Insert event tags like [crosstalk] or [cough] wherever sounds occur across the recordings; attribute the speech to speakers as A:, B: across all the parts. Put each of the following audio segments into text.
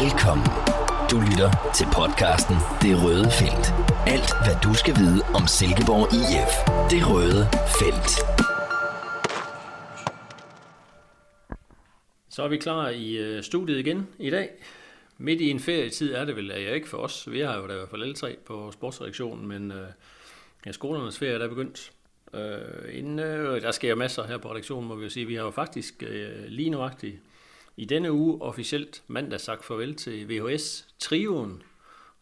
A: Velkommen. Du lytter til podcasten Det Røde Felt. Alt, hvad du skal vide om Silkeborg IF. Det Røde Felt.
B: Så er vi klar i øh, studiet igen i dag. Midt i en ferietid er det vel, er jeg ikke for os. Vi har jo da i hvert fald alle tre på sportsredaktionen, men øh, ja, skolernes ferie er der begyndt. Øh, inden, øh, der sker masser her på redaktionen, må vi jo sige. Vi har jo faktisk øh, lige nøjagtigt i denne uge officielt mandag sagt farvel til VHS Trioen.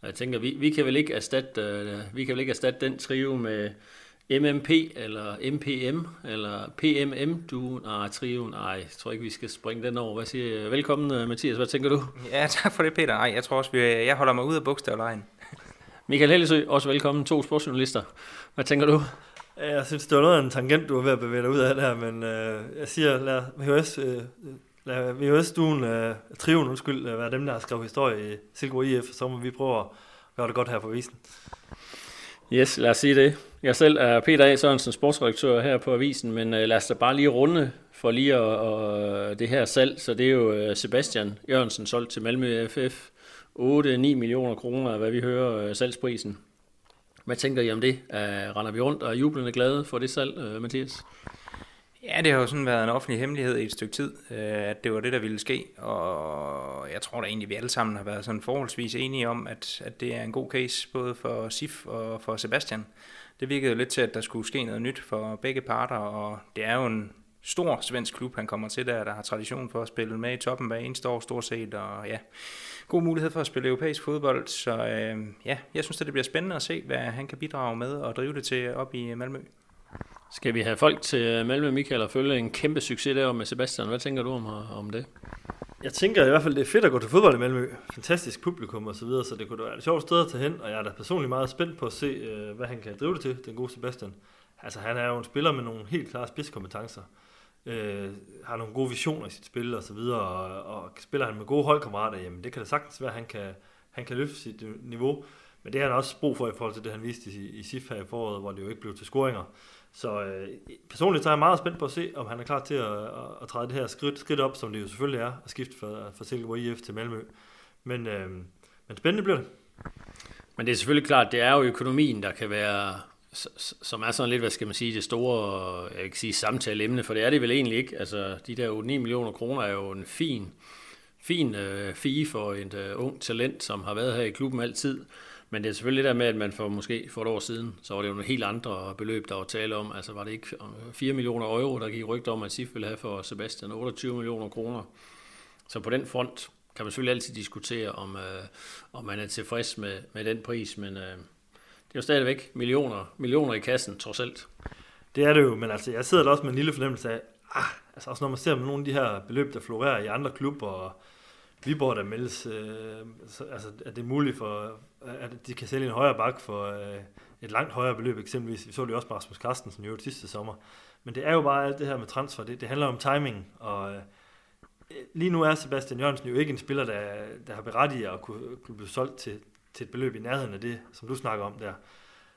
B: Jeg tænker, vi, vi kan vel ikke erstatte, øh, vi kan vel ikke erstatte den trio med MMP eller MPM eller PMM du nej trioen nej jeg tror ikke vi skal springe den over hvad siger jeg? velkommen øh, Mathias hvad tænker du
C: Ja, [laughs] tak for det, Peter. Ej, jeg tror også, vi, jeg holder mig ud af bogstavlejen. [laughs]
B: Michael Hellesø også velkommen to sportsjournalister hvad tænker du
D: Jeg synes, det var noget af en tangent, du var ved at bevæge dig ud af der, men øh, jeg siger, lad VHS, øh, lad VHS-stuen, øh, øh triven, undskyld, øh, være dem, der har skrevet historie i Silkeborg IF, så må vi prøve at gøre det godt her på visen.
B: Yes, lad os sige det. Jeg selv er Peter A. Sørensen, sportsredaktør her på Avisen, men øh, lad os da bare lige runde for lige at, og øh, det her salg. Så det er jo Sebastian Jørgensen solgt til Malmø FF. 8-9 millioner kroner, hvad vi hører øh, salgsprisen. Hvad tænker I om det? Uh, render vi rundt og er jublende glade for det salg, uh, Mathias?
C: Ja, det har jo sådan været en offentlig hemmelighed i et stykke tid, øh, at det var det, der ville ske. Og jeg tror da egentlig, vi alle sammen har været sådan forholdsvis enige om, at, at det er en god case, både for Sif og for Sebastian. Det virkede jo lidt til, at der skulle ske noget nyt for begge parter, og det er jo en stor svensk klub, han kommer til der, der har tradition for at spille med i toppen hver eneste år stort set, og ja, god mulighed for at spille europæisk fodbold, så øh, ja, jeg synes, at det bliver spændende at se, hvad han kan bidrage med og drive det til op i Malmø.
B: Skal vi have folk til øh, Malmø, Michael, og følge en kæmpe succes der med Sebastian? Hvad tænker du om, øh, om det?
D: Jeg tænker i hvert fald, det er fedt at gå til fodbold i Malmø. Fantastisk publikum og så videre, så det kunne da være et sjovt sted at tage hen, og jeg er da personligt meget spændt på at se, øh, hvad han kan drive det til, den gode Sebastian. Altså, han er jo en spiller med nogle helt klare spidskompetencer. Øh, har nogle gode visioner i sit spil og så videre, og, og spiller han med gode holdkammerater, jamen det kan da sagtens være, at han kan, han kan løfte sit niveau. Men det har han også brug for i forhold til det, han viste i, i SIF her i foråret, hvor det jo ikke blev til scoringer. Så øh, personligt så er jeg meget spændt på at se, om han er klar til at, at, at træde det her skridt, skridt op, som det jo selvfølgelig er, at skifte fra, fra Silkeborg IF til Malmø. Men, øh, men spændende bliver det.
B: Men det er selvfølgelig klart, det er jo økonomien, der kan være, som er sådan lidt, hvad skal man sige, det store, jeg kan sige, samtaleemne, for det er det vel egentlig ikke. Altså, de der 8-9 millioner kroner er jo en fin, fin øh, fee for et øh, ung talent, som har været her i klubben altid. Men det er selvfølgelig det der med, at man for måske for et år siden, så var det jo nogle helt andre beløb, der var tale om. Altså var det ikke øh, 4 millioner euro, der gik rygter om, at SIF ville have for Sebastian, 28 millioner kroner. Så på den front kan man selvfølgelig altid diskutere, om, øh, om man er tilfreds med, med den pris, men øh, det er jo stadigvæk millioner, millioner i kassen, trods alt.
D: Det er det jo, men altså, jeg sidder da også med en lille fornemmelse af, ah, altså også når man ser nogle af de her beløb, der florerer i andre klubber, og Viborg, der meldes, øh, altså, at det er muligt for, Øh, at de kan sælge en højere bak for øh, et langt højere beløb eksempelvis. Vi så det jo også med Rasmus Carstensen jo sidste sommer. Men det er jo bare alt det her med transfer. Det, det handler om timing, og øh, lige nu er Sebastian Jørgensen jo ikke en spiller, der, der har berettiget at kunne, kunne blive solgt til, til et beløb i nærheden af det, som du snakker om der.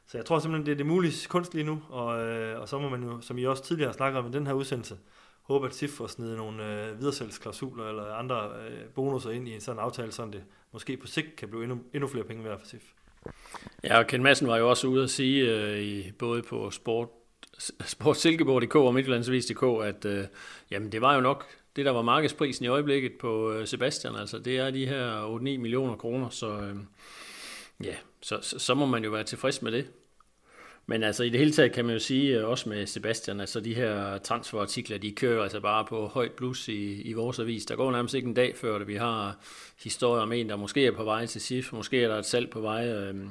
D: Så jeg tror simpelthen, det er det mulige kunst lige nu, og, øh, og så må man jo, som I også tidligere snakker om i den her udsendelse, håbe, at SIF får snedet nogle øh, videresalgsklausuler eller andre øh, bonusser ind i en sådan aftale, så det måske på sigt kan blive endnu, endnu flere penge værd for SIF.
B: Ja, og Ken Madsen var jo også ude at sige, øh, i, både på Sport, Sport Silkeborg.dk og Midtjyllandsvis.dk, at øh, jamen, det var jo nok det, der var markedsprisen i øjeblikket på øh, Sebastian. Altså, det er de her 8-9 millioner kroner, så øh, ja, så, så, så må man jo være tilfreds med det. Men altså i det hele taget kan man jo sige, øh, også med Sebastian, altså de her transferartikler, de kører altså bare på højt plus i, i vores avis. Der går nærmest ikke en dag før, at vi har historier om en, der måske er på vej til SIF, måske er der et salg på vej. Øhm,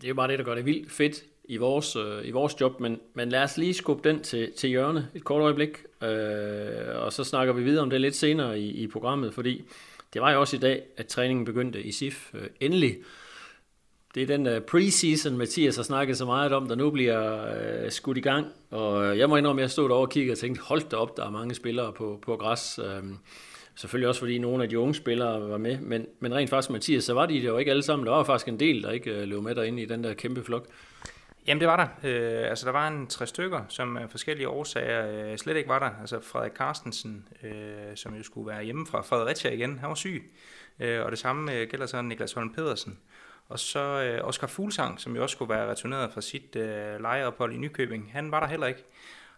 B: det er jo bare det, der gør det vildt fedt i vores, øh, i vores job, men, men lad os lige skubbe den til, til hjørne et kort øjeblik, øh, og så snakker vi videre om det lidt senere i, i programmet, fordi det var jo også i dag, at træningen begyndte i SIF øh, endelig, det er den uh, preseason, Mathias har snakket så meget om, der nu bliver uh, skudt i gang. Og øh, jeg må indrømme, at jeg stod derovre og kiggede og tænkte, hold da op, der er mange spillere på, på græs. Uh, selvfølgelig også fordi nogle af de unge spillere var med, men, men rent faktisk, Mathias, så var de det jo ikke alle sammen. Der var faktisk en del, der ikke uh, løb med derinde i den der kæmpe flok.
C: Jamen det var der. Øh, altså der var en tre stykker, som af forskellige årsager øh, slet ikke var der. Altså Frederik Carstensen, øh, som jo skulle være hjemme fra Fredericia igen, han var syg. Øh, og det samme øh, gælder så Niklas Holm Pedersen. Og så øh, Oscar Fuglsang, som jo også skulle være returneret fra sit øh, lejeophold i Nykøbing, han var der heller ikke.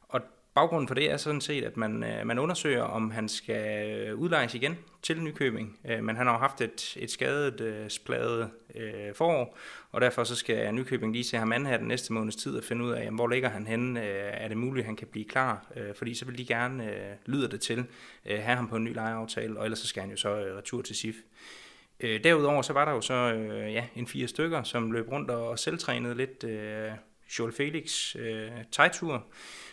C: Og baggrunden for det er sådan set, at man, øh, man undersøger, om han skal øh, udlejes igen til Nykøbing. Øh, men han har haft et, et skadet øh, spladet øh, forår, og derfor så skal Nykøbing lige se ham an her den næste måneds tid og finde ud af, jamen, hvor ligger han henne? Øh, er det muligt, at han kan blive klar? Øh, fordi så vil de gerne, øh, lyder det til, øh, have ham på en ny lejeaftale, og ellers så skal han jo så øh, retur til SIF. Øh, Øh, derudover så var der jo så øh, ja, en fire stykker, som løb rundt og, selvtrænede lidt. Øh, Joel Felix, øh, tegtur,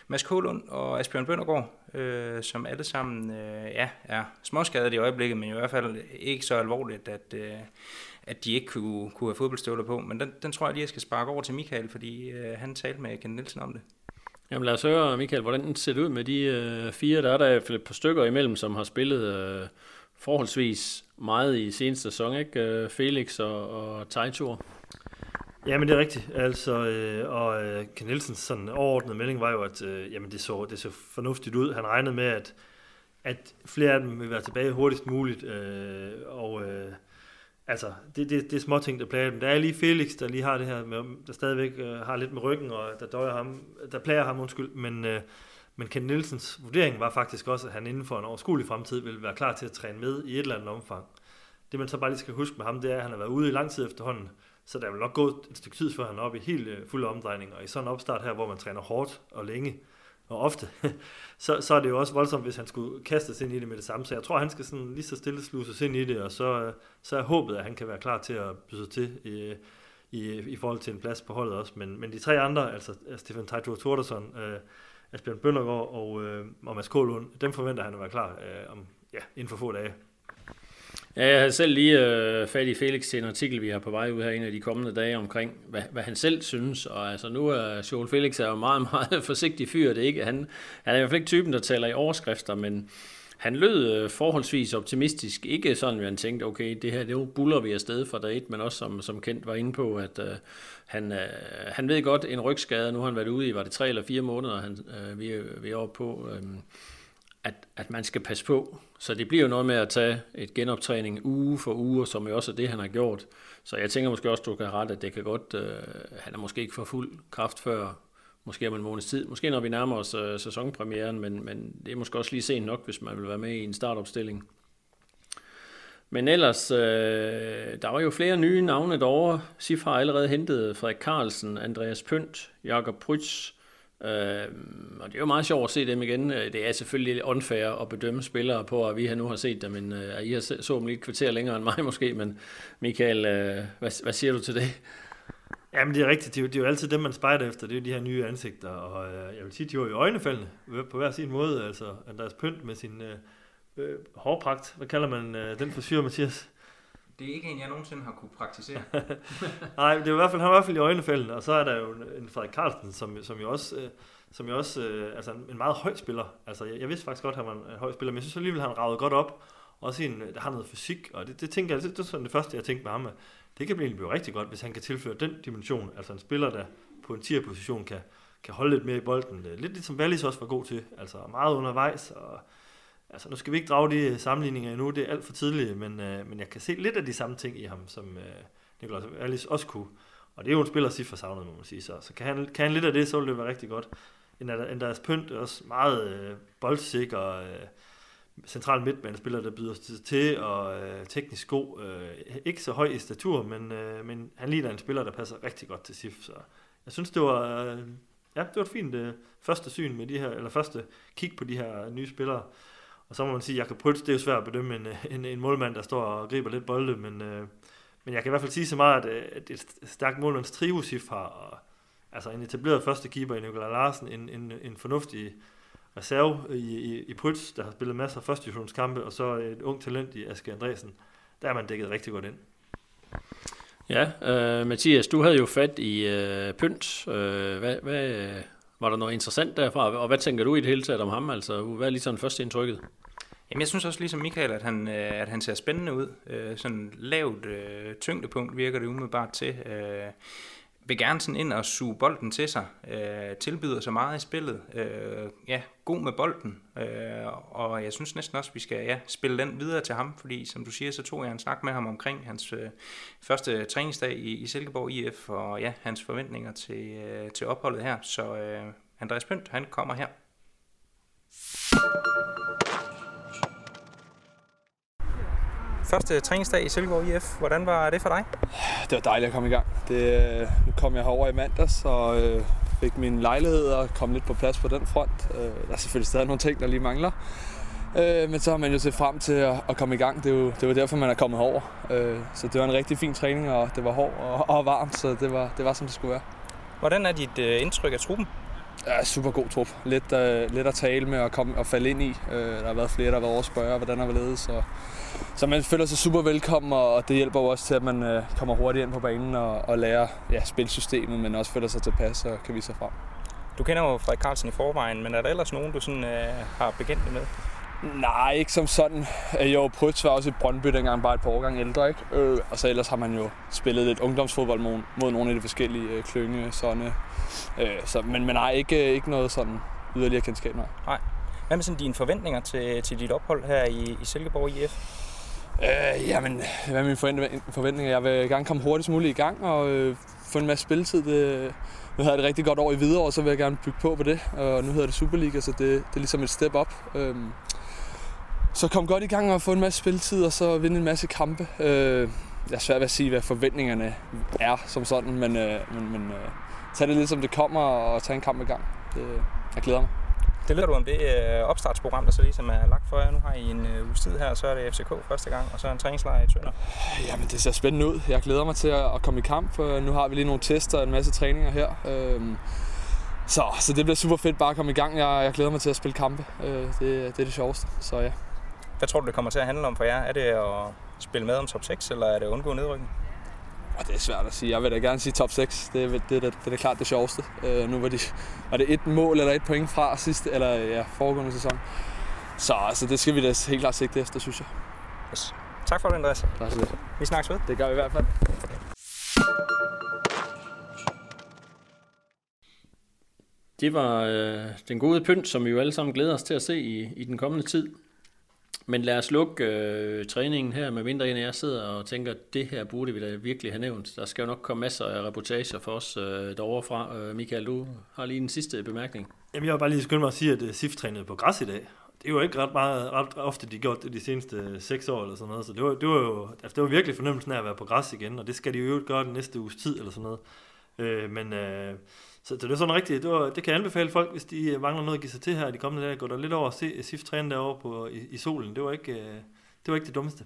C: Mads Kålund og Asbjørn Bøndergaard, øh, som alle sammen øh, ja, er småskadet i øjeblikket, men i hvert fald ikke så alvorligt, at, øh, at de ikke kunne, kunne have fodboldstøvler på. Men den, den tror jeg lige, jeg skal sparke over til Michael, fordi øh, han talte med Ken Nielsen om det.
B: Jamen lad os høre, Michael, hvordan ser det ud med de øh, fire? Der er der et par stykker imellem, som har spillet øh, forholdsvis meget i seneste sæson, ikke? Øh, Felix og, og Tejtur.
D: Ja, men det er rigtigt. Altså, øh, og øh, Ken Nielsens sådan overordnede melding var jo, at øh, jamen, det, så, det så fornuftigt ud. Han regnede med, at, at flere af dem vil være tilbage hurtigst muligt. Øh, og øh, altså, det, det, det er små ting, der plager dem. Der er lige Felix, der lige har det her, med, der stadigvæk øh, har lidt med ryggen, og der, døjer ham, der plager ham, undskyld. Men, øh, men Ken Nielsens vurdering var faktisk også, at han inden for en overskuelig fremtid vil være klar til at træne med i et eller andet omfang. Det man så bare lige skal huske med ham, det er, at han har været ude i lang tid efterhånden. Så der vil nok gå et stykke tid, før han er oppe i helt øh, fuld omdrejning. Og i sådan en opstart her, hvor man træner hårdt og længe og ofte, [laughs] så, så er det jo også voldsomt, hvis han skulle kastes ind i det med det samme. Så jeg tror, han skal sådan lige så stille sluses ind i det, og så, øh, så er håbet, at han kan være klar til at byde til i, i, i forhold til en plads på holdet også. Men, men de tre andre, altså øh, Stefan Tejtur Thordarsson, øh, Asbjørn Bøndergaard og, øh, og Mads Kålund, dem forventer han at være klar øh, om, ja, inden for få dage.
B: Ja, jeg havde selv lige øh, fat i Felix til en artikel, vi har på vej ud her en af de kommende dage omkring, hvad, hvad han selv synes. Og altså nu er Joel Felix er jo meget, [laughs] meget forsigtig fyr. Det er ikke, han, han er i hvert fald ikke typen, der taler i overskrifter, men han lød øh, forholdsvis optimistisk. Ikke sådan, at han tænkte, okay, det her, det buller vi afsted fra dag et, men også som, som Kent var inde på, at øh, han, øh, han ved godt, en rygskade, nu har han været ude i, var det tre eller fire måneder, han, øh, vi, vi er oppe på, øh, at, at man skal passe på. Så det bliver jo noget med at tage et genoptræning uge for uge, som jo også er det, han har gjort. Så jeg tænker måske også, du kan rette, at det kan godt, øh, han er måske ikke for fuld kraft før, måske om en måneds tid. Måske når vi nærmer os øh, sæsonpremieren, men, men det er måske også lige sent nok, hvis man vil være med i en startopstilling. Men ellers, øh, der var jo flere nye navne derovre. Sif har allerede hentet Frederik Carlsen, Andreas Pønt, Jakob Prytz, Øh, og det er jo meget sjovt at se dem igen. Øh, det er selvfølgelig unfair at bedømme spillere på, at vi har nu har set dem, men øh, I har så dem lige et kvarter længere end mig måske, men Michael, øh, hvad, hvad siger du til det?
D: Jamen det er rigtigt, det er, jo, det er jo altid dem, man spejder efter, det er jo de her nye ansigter, og uh, jeg vil sige, de var i øjnefaldene på hver sin måde, altså Andreas Pynt med sin uh, uh, hårpragt, hvad kalder man uh, den frisyr, Mathias?
C: Det er ikke en, jeg nogensinde har kunne praktisere. [laughs]
D: Nej, det er i hvert fald, han er i hvert fald i øjnefælden, og så er der jo en Frederik Carlsen, som, som jo også, øh, som jo også øh, altså en meget høj spiller. Altså, jeg, jeg vidste faktisk godt, at han var en høj spiller, men jeg synes alligevel, han ravet godt op. Også en, der har noget fysik, og det, det tænker jeg, det, det er sådan det første, jeg tænkte med ham, det kan blive, blive rigtig godt, hvis han kan tilføre den dimension. Altså en spiller, der på en tierposition kan, kan holde lidt mere i bolden. Øh, lidt ligesom Wallis også var god til, altså meget undervejs, og Altså, nu skal vi ikke drage de sammenligninger endnu, det er alt for tidligt, men, øh, men jeg kan se lidt af de samme ting i ham, som øh, Nikolaj Wallis også kunne. Og det er jo en spiller, sig for savnet, må man sige. Så, så kan, han, kan han lidt af det, så vil det være rigtig godt. En, en deres pynt er også meget øh, boldsikker, øh, central midtbanespiller, der byder til, og øh, teknisk god. Øh, ikke så høj i statur, men, øh, men han ligner en spiller, der passer rigtig godt til SIF. Så jeg synes, det var, øh, ja, det var et fint øh, første syn med de her, eller første kig på de her nye spillere. Og så må man sige, Jakob Prytz, det er jo svært at bedømme en, øh, en, en målmand, der står og griber lidt bolde, men, øh, men jeg kan i hvert fald sige så meget, at, øh, at det er et stærkt målmands trio, SIF har, og, altså en etableret første keeper i Nikolaj Larsen, en, en, en fornuftig reserve i, i, i Prytz, der har spillet masser af første divisionskampe, og så et ung talent i Aske Andresen. Der er man dækket rigtig godt ind.
B: Ja, øh, Mathias, du havde jo fat i øh, Pynt. Øh, hvad, hvad, var der noget interessant derfra, og hvad tænker du i det hele taget om ham? Altså, hvad er lige sådan første indtrykket?
C: Jamen, jeg synes også ligesom Michael, at han, øh, at han ser spændende ud. Øh, sådan lavt øh, tyngdepunkt virker det umiddelbart til vil gerne sådan ind og suge bolden til sig, øh, tilbyder så meget i spillet, øh, ja, god med bolden, øh, og jeg synes næsten også, at vi skal ja, spille den videre til ham, fordi som du siger, så tog jeg en snak med ham omkring hans øh, første træningsdag i, i Silkeborg IF, og ja, hans forventninger til, øh, til opholdet her, så øh, Andreas Pønt, han kommer her. Første træningsdag i Silkeborg IF, hvordan var det for dig?
E: Det var dejligt at komme i gang. Det, øh, nu kom jeg herover i mandags og øh, fik min lejlighed og kom lidt på plads på den front. Øh, der er selvfølgelig stadig nogle ting, der lige mangler. Øh, men så har man jo set frem til at, at komme i gang. Det, er jo, det var derfor, man er kommet over. Øh, så det var en rigtig fin træning, og det var hård og, og varmt, så det var, det var som det skulle være.
C: Hvordan er dit øh, indtryk af truppen?
E: Ja, super god trup. Lidt, øh, uh, let at tale med og, komme, og falde ind i. Uh, der har været flere, der har været over og spørge, hvordan der var ledet. Så, så man føler sig super velkommen, og det hjælper jo også til, at man uh, kommer hurtigt ind på banen og, og lærer ja, spilsystemet, men også føler sig tilpas og kan vise sig frem.
C: Du kender jo Frederik Carlsen i forvejen, men er der ellers nogen, du sådan, uh, har bekendt med?
E: Nej, ikke som sådan. Jo, Prytz var også i Brøndby dengang, bare et par årgange ældre, ikke? Øh, og så ellers har man jo spillet lidt ungdomsfodbold mod, mod nogle af de forskellige øh, klynge, sådan. Øh, så, men, men nej, ikke, ikke noget sådan yderligere kendskab, nej.
C: Nej. Hvad med sådan dine forventninger til, til dit ophold her i, i Silkeborg IF?
E: Øh, jamen, hvad er mine forventninger? Jeg vil gerne komme hurtigst muligt i gang og øh, få en masse spilletid. Det, nu havde jeg et rigtig godt år i videre, og så vil jeg gerne bygge på på det. Og nu hedder det Superliga, så det, det er ligesom et step up. Øh, så kom godt i gang og få en masse spilletid, og så vinde en masse kampe. Øh, jeg er svært ved at sige, hvad forventningerne er som sådan, men, øh, men, men øh, tag det lidt som det kommer og tage en kamp i gang. Det, jeg glæder mig.
C: Det lyder du om det øh, opstartsprogram, der så ligesom er lagt for jer. Nu har I en øh, uges tid her, så er det FCK første gang, og så en træningslejr i Tønder.
E: Jamen, det ser spændende ud. Jeg glæder mig til at komme i kamp. Nu har vi lige nogle tester og en masse træninger her. Øhm, så, så det bliver super fedt bare at komme i gang. Jeg, jeg glæder mig til at spille kampe. Det, det er det sjoveste, så ja.
C: Hvad tror du, det kommer til at handle om for jer? Er det at spille med om top 6, eller er det at undgå nedrykning?
E: Og det er svært at sige. Jeg vil da gerne sige top 6. Det er det, det, det, det er klart det sjoveste. Uh, nu var, de, var det et mål eller et point fra sidste, eller ja, foregående sæson. Så altså, det skal vi da helt klart sigte efter, synes jeg.
C: Yes. Tak for det, Andreas.
E: Tak for det.
C: Vi snakkes ved.
E: Det gør vi i hvert fald.
B: Det var øh, den gode pynt, som vi jo alle sammen glæder os til at se i, i den kommende tid. Men lad os lukke øh, træningen her, med mindre end jeg sidder og tænker, at det her burde vi da virkelig have nævnt. Der skal jo nok komme masser af reportager for os øh, derovre fra. Øh, Michael, du har lige en sidste bemærkning.
D: Jamen, jeg vil bare lige skynde mig at sige, at øh, SIF trænede på græs i dag. Det er jo ikke ret, meget, ret ofte, de gjort det de seneste øh, seks år eller sådan noget. Så det var, det var jo altså, det var virkelig fornemmelsen af at være på græs igen, og det skal de jo gøre den næste uges tid eller sådan noget. Øh, men øh, så, det er sådan rigtigt, det, var, det kan jeg anbefale folk, hvis de øh, mangler noget at give sig til her de kommende dage, gå der lidt over og se øh, SIF træne derovre på, øh, i, i solen. Det var, ikke, det var ikke det dummeste.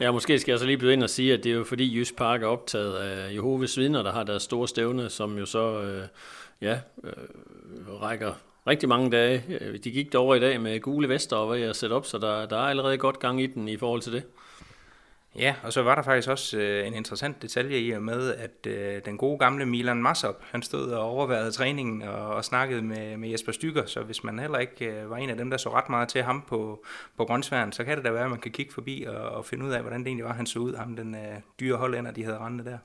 B: Ja, måske skal jeg så lige byde ind og sige, at det er jo fordi Jysk Park er optaget af Jehovas vidner, der har deres store stævne, som jo så øh, ja, øh, rækker rigtig mange dage. De gik derover i dag med gule vester og ved at sætte op, så der, der er allerede godt gang i den i forhold til det.
C: Ja, og så var der faktisk også øh, en interessant detalje i og med, at øh, den gode gamle Milan Masop, han stod og overværede træningen og, og snakkede med, med Jesper Stykker, så hvis man heller ikke øh, var en af dem, der så ret meget til ham på, på Grønsværen, så kan det da være, at man kan kigge forbi og, og finde ud af, hvordan det egentlig var, han så ud, ham den øh, dyre hollænder, de havde rendet der.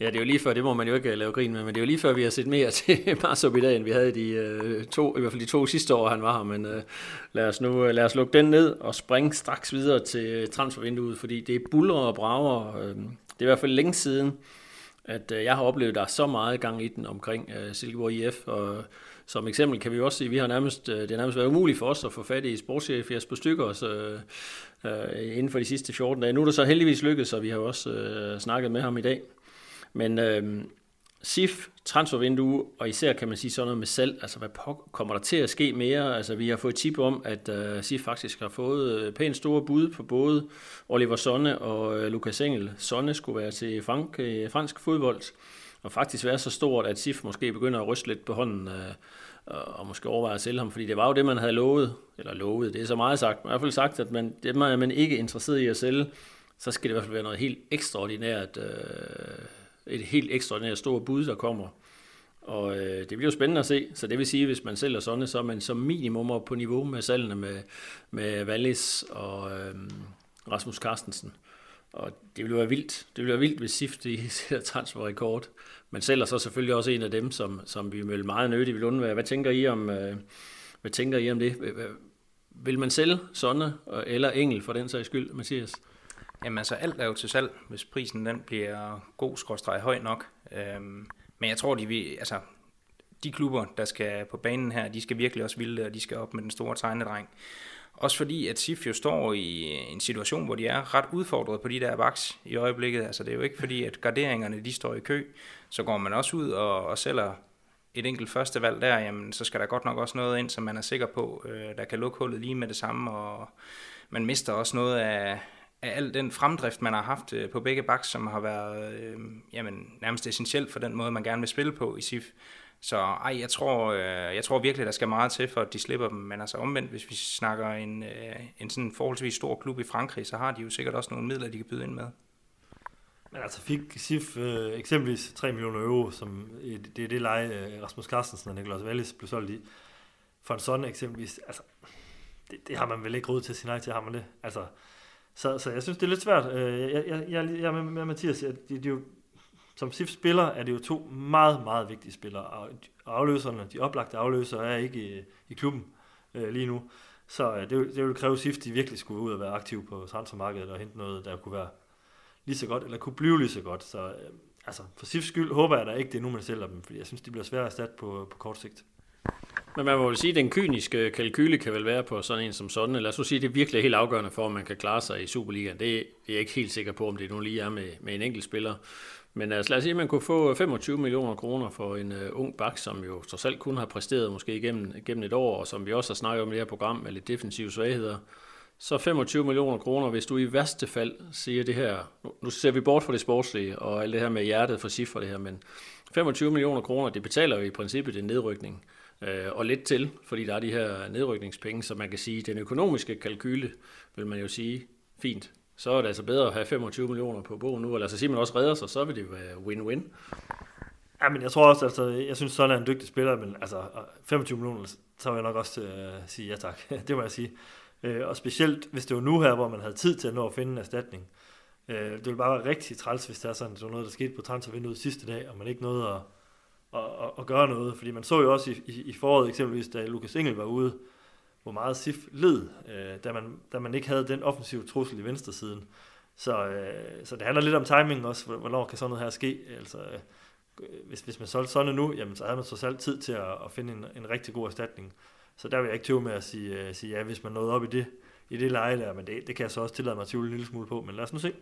B: Ja, det er jo lige før, det må man jo ikke øh, lave grin med, men det er jo lige før, vi har set mere [laughs] til Marsup i dag, end vi havde de øh, to, i hvert fald de to sidste år, han var her. Men øh, lad os nu øh, lad os lukke den ned og springe straks videre til øh, transfervinduet, fordi det er buller og brager. Øh, det er i hvert fald længe siden, at øh, jeg har oplevet, der er så meget gang i den omkring øh, Silkeborg IF, og som eksempel kan vi også sige, at vi har nærmest, det har nærmest været umuligt for os at få fat i sportschef Jesper Stykker så, øh, inden for de sidste 14 dage. Nu er det så heldigvis lykkedes, og vi har også øh, snakket med ham i dag. Men øh, SIF, transfervindue, og især kan man sige sådan noget med salg, altså hvad kommer der til at ske mere? Altså vi har fået tip om, at øh, SIF faktisk har fået øh, pænt store bud på både Oliver Sonne og øh, Lukas Engel. Sonne skulle være til frank, øh, fransk fodbold, og faktisk være så stort, at SIF måske begynder at ryste lidt på hånden øh, og måske overveje at sælge ham, fordi det var jo det, man havde lovet, eller lovet, det er så meget sagt, men i hvert fald sagt, at man, det er man ikke interesseret i at sælge, så skal det i hvert fald være noget helt ekstraordinært øh, et helt ekstraordinært stort bud, der kommer. Og øh, det bliver jo spændende at se. Så det vil sige, at hvis man sælger sådan, så er man som minimum på niveau med salgene med, med Wallis og øh, Rasmus Carstensen. og det ville være vildt. Det ville være vildt, hvis SIF de [laughs] sætter transferrekord. Men selv er så selvfølgelig også en af dem, som, som vi vil meget nødigt vil undvære. Hvad tænker I om, øh, hvad tænker I om det? Vil man sælge Sonne eller Engel for den sags skyld, Mathias?
C: Jamen altså, alt er jo til salg, hvis prisen den bliver god, skrådstræk høj nok. Øhm, men jeg tror, de, vil, altså, de klubber, der skal på banen her, de skal virkelig også vilde, og de skal op med den store tegnedreng. Også fordi, at SIF jo står i en situation, hvor de er ret udfordret på de der baks i øjeblikket. Altså det er jo ikke fordi, at garderingerne de står i kø. Så går man også ud og, og sælger et enkelt første valg der, jamen, så skal der godt nok også noget ind, som man er sikker på, øh, der kan lukke hullet lige med det samme, og man mister også noget af, af al den fremdrift, man har haft øh, på begge baks, som har været øh, jamen, nærmest essentielt for den måde, man gerne vil spille på i SIF. Så ej, jeg tror, øh, jeg tror virkelig, der skal meget til, for at de slipper dem. Men altså omvendt, hvis vi snakker en, øh, en sådan forholdsvis stor klub i Frankrig, så har de jo sikkert også nogle midler, de kan byde ind med.
D: Men altså fik SIF øh, eksempelvis 3 millioner euro, som det er det leje, øh, Rasmus Carstensen og Niklas Wallis blev solgt i, for en sådan eksempelvis, altså, det, det, har man vel ikke råd til at sige nej til, har man det? Altså, så, så jeg synes, det er lidt svært. Øh, jeg, jeg, jeg, jeg med, med Mathias, de, de, jo, som SIF-spiller er det jo to meget, meget vigtige spillere. Og afløserne, de oplagte afløsere, er ikke i, i klubben øh, lige nu. Så øh, det, det vil kræve SIF, de virkelig skulle ud og være aktive på transfermarkedet og hente noget, der kunne være lige så godt, eller kunne blive lige så godt. Så øh, altså, for SIFs skyld håber jeg da ikke, det er nu, man sælger dem, fordi jeg synes, de bliver svære at erstatte på, på kort sigt.
B: Men man må jo sige, at den kyniske kalkyle kan vel være på sådan en som sådan. Lad os så sige, at det er virkelig helt afgørende for, om man kan klare sig i Superligaen. Det er jeg ikke helt sikker på, om det nu lige er med, med en enkelt spiller. Men altså, lad os sige, at man kunne få øh, 25 millioner kroner for en uh, ung bak, som jo trods alt kun har præsteret måske igennem, igennem et år, og som vi også har snakket om i det her program med lidt defensive svagheder. Så 25 millioner kroner, hvis du i værste fald siger det her, nu, nu ser vi bort fra det sportslige og alt det her med hjertet for cifre det her, men 25 millioner kroner, det betaler jo i princippet en nedrykning øh, og lidt til, fordi der er de her nedrykningspenge, så man kan sige, den økonomiske kalkyle, vil man jo sige, fint, så er det altså bedre at have 25 millioner på bogen nu, eller så siger man også redder sig, så vil det være win-win.
D: Ja, men jeg tror også, altså, jeg synes, sådan er en dygtig spiller, men altså 25 millioner, så vil jeg nok også øh, sige ja tak. [laughs] det må jeg sige. Øh, og specielt, hvis det var nu her, hvor man havde tid til at nå at finde en erstatning. Øh, det ville bare være rigtig træls, hvis det er sådan, det var noget, der skete på transfervinduet sidste dag, og man ikke nåede at, at, at, at gøre noget. Fordi man så jo også i, i, i foråret eksempelvis, da Lukas Engel var ude, hvor meget SIF led, øh, da, man, da man ikke havde den offensive trussel i venstresiden. Så, øh, så det handler lidt om timing også, hvornår kan sådan noget her ske. Altså, øh, hvis, hvis man solgte sådan nu, jamen, så havde man så alt tid til at, at finde en, en rigtig god erstatning. Så der vil jeg ikke tøve med at sige, øh, sige ja, hvis man nåede op i det, i det leje der, men det, det kan jeg så også tillade mig at tvivle en lille smule på, men lad os nu se.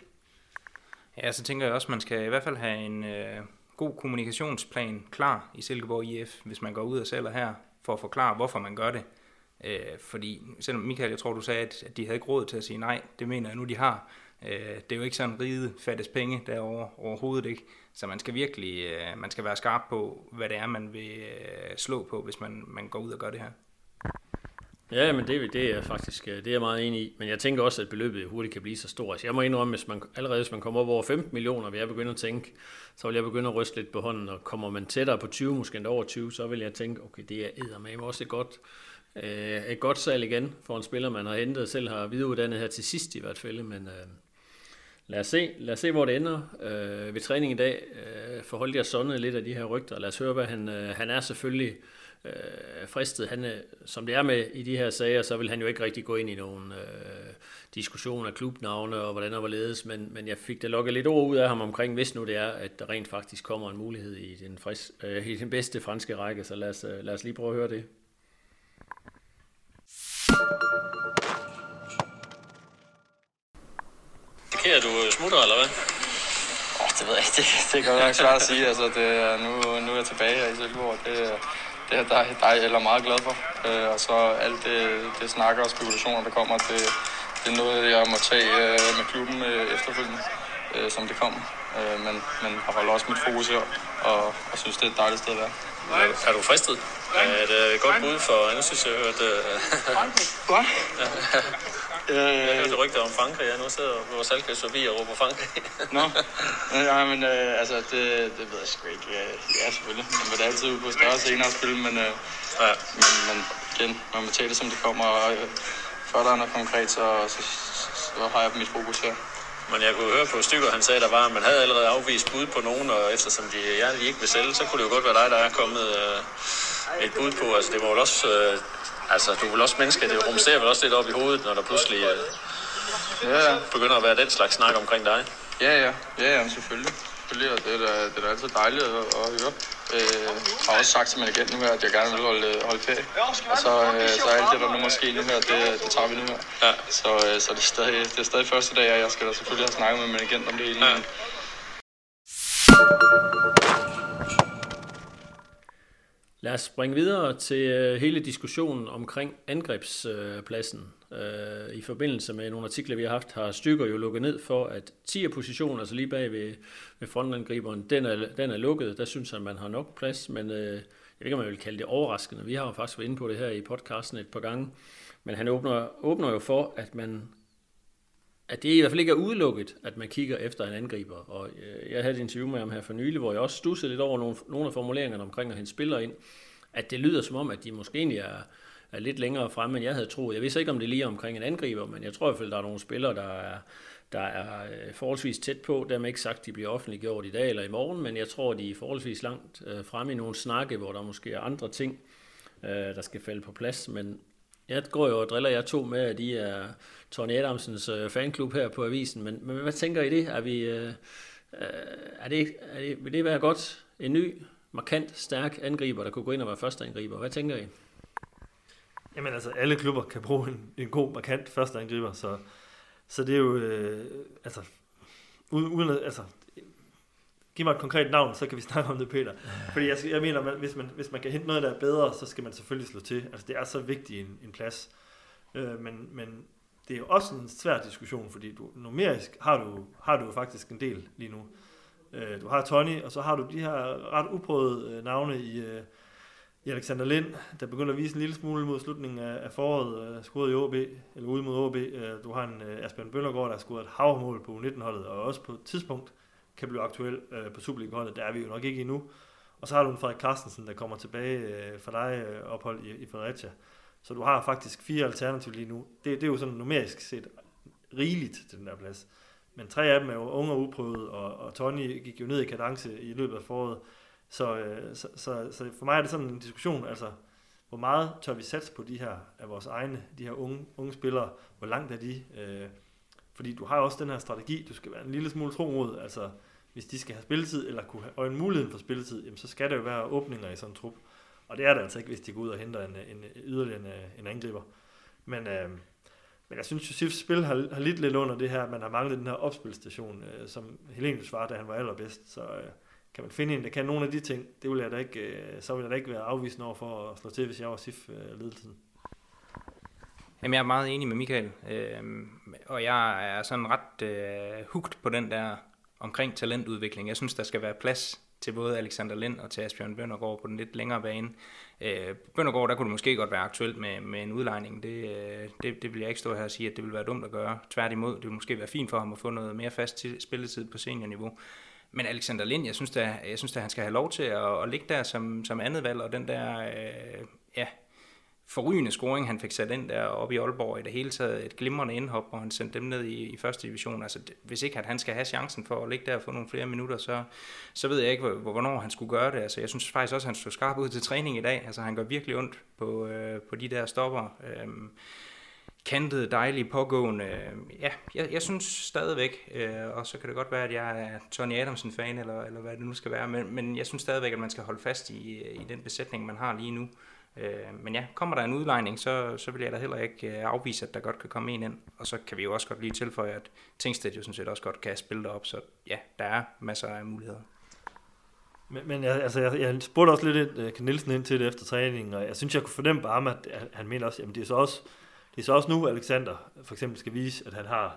C: Ja, så tænker jeg også, at man skal i hvert fald have en øh, god kommunikationsplan klar i Silkeborg IF, hvis man går ud og sælger her, for at forklare, hvorfor man gør det. Øh, fordi, selvom Michael, jeg tror, du sagde, at, at de havde ikke råd til at sige nej, det mener jeg nu, de har. Øh, det er jo ikke sådan ride fattes penge derovre overhovedet ikke. Så man skal virkelig øh, man skal være skarp på, hvad det er, man vil øh, slå på, hvis man, man går ud og gør det her.
B: Ja, men det, det er faktisk øh, det er jeg meget enig i. Men jeg tænker også, at beløbet hurtigt kan blive så stort. Altså, jeg må indrømme, hvis man, allerede hvis man kommer op over 15 millioner, vil jeg begynde at tænke, så vil jeg begynde at ryste lidt på hånden. Og kommer man tættere på 20, måske endda over 20, så vil jeg tænke, okay, det er eddermame også et godt, øh, et godt salg igen for en spiller, man har hentet selv har videreuddannet her til sidst i hvert fald. Men øh, lad, os se, lad os se, hvor det ender øh, ved træning i dag. Øh, forholdt jeg sundet lidt af de her rygter. Lad os høre, hvad han, øh, han er selvfølgelig øh, fristet. Han, øh, som det er med i de her sager, så vil han jo ikke rigtig gå ind i nogen øh, diskussion af klubnavne og hvordan og hvorledes, men, men jeg fik da lukket lidt ord ud af ham omkring, hvis nu det er, at der rent faktisk kommer en mulighed i den, fris, øh, i den bedste franske række, så lad os, øh, lad os lige prøve at høre det. Kære, du smutter, eller hvad?
F: Oh, det ved jeg ikke. Det, det kan godt nok svært at sige. Altså, det, nu, nu er jeg tilbage her i Silkeborg. Det, det er der, der er jeg meget glad for. Øh, og så alt det, det snakker og spekulationer, der kommer, det, det er noget, jeg må tage øh, med klubben øh, efterfølgende, øh, som det kommer. Øh, men, men jeg holder også mit fokus her, og, og synes, det er et dejligt sted at være.
B: Er du fristet? Er det et godt bud for, jeg synes, jeg har hørt...
F: Hvad? [laughs]
B: Jeg hørte rygter om Frankrig, ja. Nu sidder vores salgkæs forbi og råber Frankrig. [laughs]
F: Nå, ja, men øh, altså, det, det ved jeg sgu ikke. Ja, selvfølgelig. Man vil da altid ud på større scener og spille, men, øh,
B: ja.
F: men, men igen, man må tage det, som det kommer. Og, øh, før der er noget konkret, så, så, så har jeg mit fokus her.
G: Men jeg kunne høre på Stykker, han sagde, der var, at man havde allerede afvist bud på nogen, og eftersom de, de ikke vil sælge, så kunne det jo godt være dig, der er kommet øh, et bud på. Altså, det var vel også, øh, altså, du er vel også menneske, det rumsterer vel også lidt op i hovedet, når der pludselig øh,
F: Ja, ja.
G: begynder at være den slags snak omkring dig.
F: Ja, ja. Ja, ja, selvfølgelig. Selvfølgelig, og det er da, det er da altid dejligt at, at høre. Øh, har også sagt til min agent nu her, at jeg gerne vil holde, holde ferie. Og så, øh, så alt det, der nu måske nu her, det, det tager vi nu her.
G: Ja.
F: Så, øh, så det, er stadig, det er stadig første dag, og jeg skal da selvfølgelig have snakket med min agent om det hele.
G: Ja.
B: Lad os springe videre til øh, hele diskussionen omkring angrebspladsen. Øh, I forbindelse med nogle artikler, vi har haft, har Stykker jo lukket ned for, at 10 position, altså lige bag ved, ved frontangriberen, den er, den er lukket. Der synes han, man har nok plads, men øh, jeg ved ikke, om man vil kalde det overraskende. Vi har jo faktisk været inde på det her i podcasten et par gange. Men han åbner, åbner jo for, at man at det i hvert fald ikke er udelukket, at man kigger efter en angriber. Og øh, jeg havde et interview med ham her for nylig, hvor jeg også stussede lidt over nogle, nogle af formuleringerne omkring at hente spillere ind, at det lyder som om, at de måske egentlig er, er lidt længere fremme, end jeg havde troet. Jeg vidste ikke, om det er lige omkring en angriber, men jeg tror i hvert fald, der er nogle spillere, der er, der er øh, forholdsvis tæt på. Dermed ikke sagt, at de bliver offentliggjort i dag eller i morgen, men jeg tror, de er forholdsvis langt øh, fremme i nogle snakke, hvor der måske er andre ting, øh, der skal falde på plads. Men jeg går jo og driller jer to med, at I er Tony Adamsens øh, fanklub her på avisen, men, men hvad tænker I det? Er vi, øh, øh, er det, er det, vil det være godt? En ny, markant, stærk angriber, der kunne gå ind og være første angriber. Hvad tænker I?
D: Jamen altså, alle klubber kan bruge en, en god, markant første angriber, så, så det er jo, øh, altså, uden, uden altså, giv mig et konkret navn, så kan vi [laughs] snakke om det, Peter. Fordi jeg, jeg mener, man, hvis, man, hvis man kan hente noget, der er bedre, så skal man selvfølgelig slå til. Altså, det er så vigtig en, en plads. Øh, men, men det er jo også en svær diskussion, fordi du, numerisk har du, har du faktisk en del lige nu. Øh, du har Tony, og så har du de her ret uprøvede øh, navne i, øh, i Alexander Lind, der begynder at vise en lille smule mod slutningen af, af foråret, øh, scoret i OB, eller ude mod OB. Øh, du har en øh, Asbjørn Bøllergaard, der har scoret et havmål på U19-holdet, og også på et tidspunkt kan blive aktuel øh, på Superliga-holdet. Der er vi jo nok ikke endnu. Og så har du en Frederik Carstensen, der kommer tilbage øh, for dig øh, ophold i, i Fredericia. Så du har faktisk fire alternativer lige nu. Det, det er jo sådan numerisk set rigeligt til den der plads. Men tre af dem er jo unge og uprøvede, og, og Tony gik jo ned i kadence i løbet af foråret. Så, øh, så, så, så for mig er det sådan en diskussion, altså hvor meget tør vi satse på de her af vores egne, de her unge, unge spillere, hvor langt er de? Øh, fordi du har også den her strategi, du skal være en lille smule tro mod, altså hvis de skal have spilletid, eller kunne have en mulighed for spilletid, jamen, så skal der jo være åbninger i sådan en trup. Og det er der altså ikke, hvis de går ud og henter en, en, yderligere en, øh, en angriber. Men, øh, men jeg synes, Josefs spil har, har lidt lidt under det her, man har manglet den her opspilstation, øh, som Helenius var, da han var allerbedst. Så øh, kan man finde en, der kan nogle af de ting, det vil jeg da ikke, øh, så vil jeg da ikke være afvisende over for at slå til, hvis jeg var SIF-ledelsen.
C: Øh, jamen, jeg er meget enig med Michael, øh, og jeg er sådan ret øh, hugt på den der omkring talentudvikling. Jeg synes, der skal være plads til både Alexander Lind og til Asbjørn Bøndergaard på den lidt længere bane. Øh, Bøndergaard, der kunne det måske godt være aktuelt med, med en udlejning. Det, øh, det, det vil jeg ikke stå her og sige, at det vil være dumt at gøre. Tværtimod, det vil måske være fint for ham at få noget mere fast spilletid på seniorniveau. Men Alexander Lind, jeg synes da, jeg synes da han skal have lov til at, at ligge der som, som andet valg, og den der, øh, ja, forrygende scoring, han fik sat ind der oppe i Aalborg, i det hele taget et glimrende indhop, hvor han sendte dem ned i, i første division. Altså, det, hvis ikke at han skal have chancen for at ligge der og få nogle flere minutter, så, så ved jeg ikke, hvor, hvornår han skulle gøre det. Altså, jeg synes faktisk også, at han stod skarp ud til træning i dag. Altså, han gør virkelig ondt på, øh, på de der stopper. Øhm, kantede, dejlige, pågående. Ja, jeg, jeg synes stadigvæk, øh, og så kan det godt være, at jeg er Tony Adamsen-fan, eller, eller hvad det nu skal være, men, men jeg synes stadigvæk, at man skal holde fast i, øh, i den besætning, man har lige nu. Øh, men ja, kommer der en udlejning, så, så vil jeg da heller ikke øh, afvise, at der godt kan komme en ind. Og så kan vi jo også godt lige tilføje, at Tingsted jo sådan set også godt kan spille derop, så ja, der er masser af muligheder.
D: Men, men jeg, altså, jeg, jeg spurgte også lidt uh, øh, Ken Nielsen ind til det efter træningen, og jeg synes, jeg kunne fornemme bare, at han mener også, at det er så også, det er så også nu, Alexander for eksempel skal vise, at han har